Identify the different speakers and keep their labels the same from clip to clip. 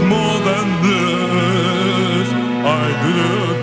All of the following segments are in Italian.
Speaker 1: More than this. I did it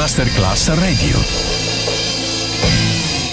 Speaker 2: Masterclass Radio.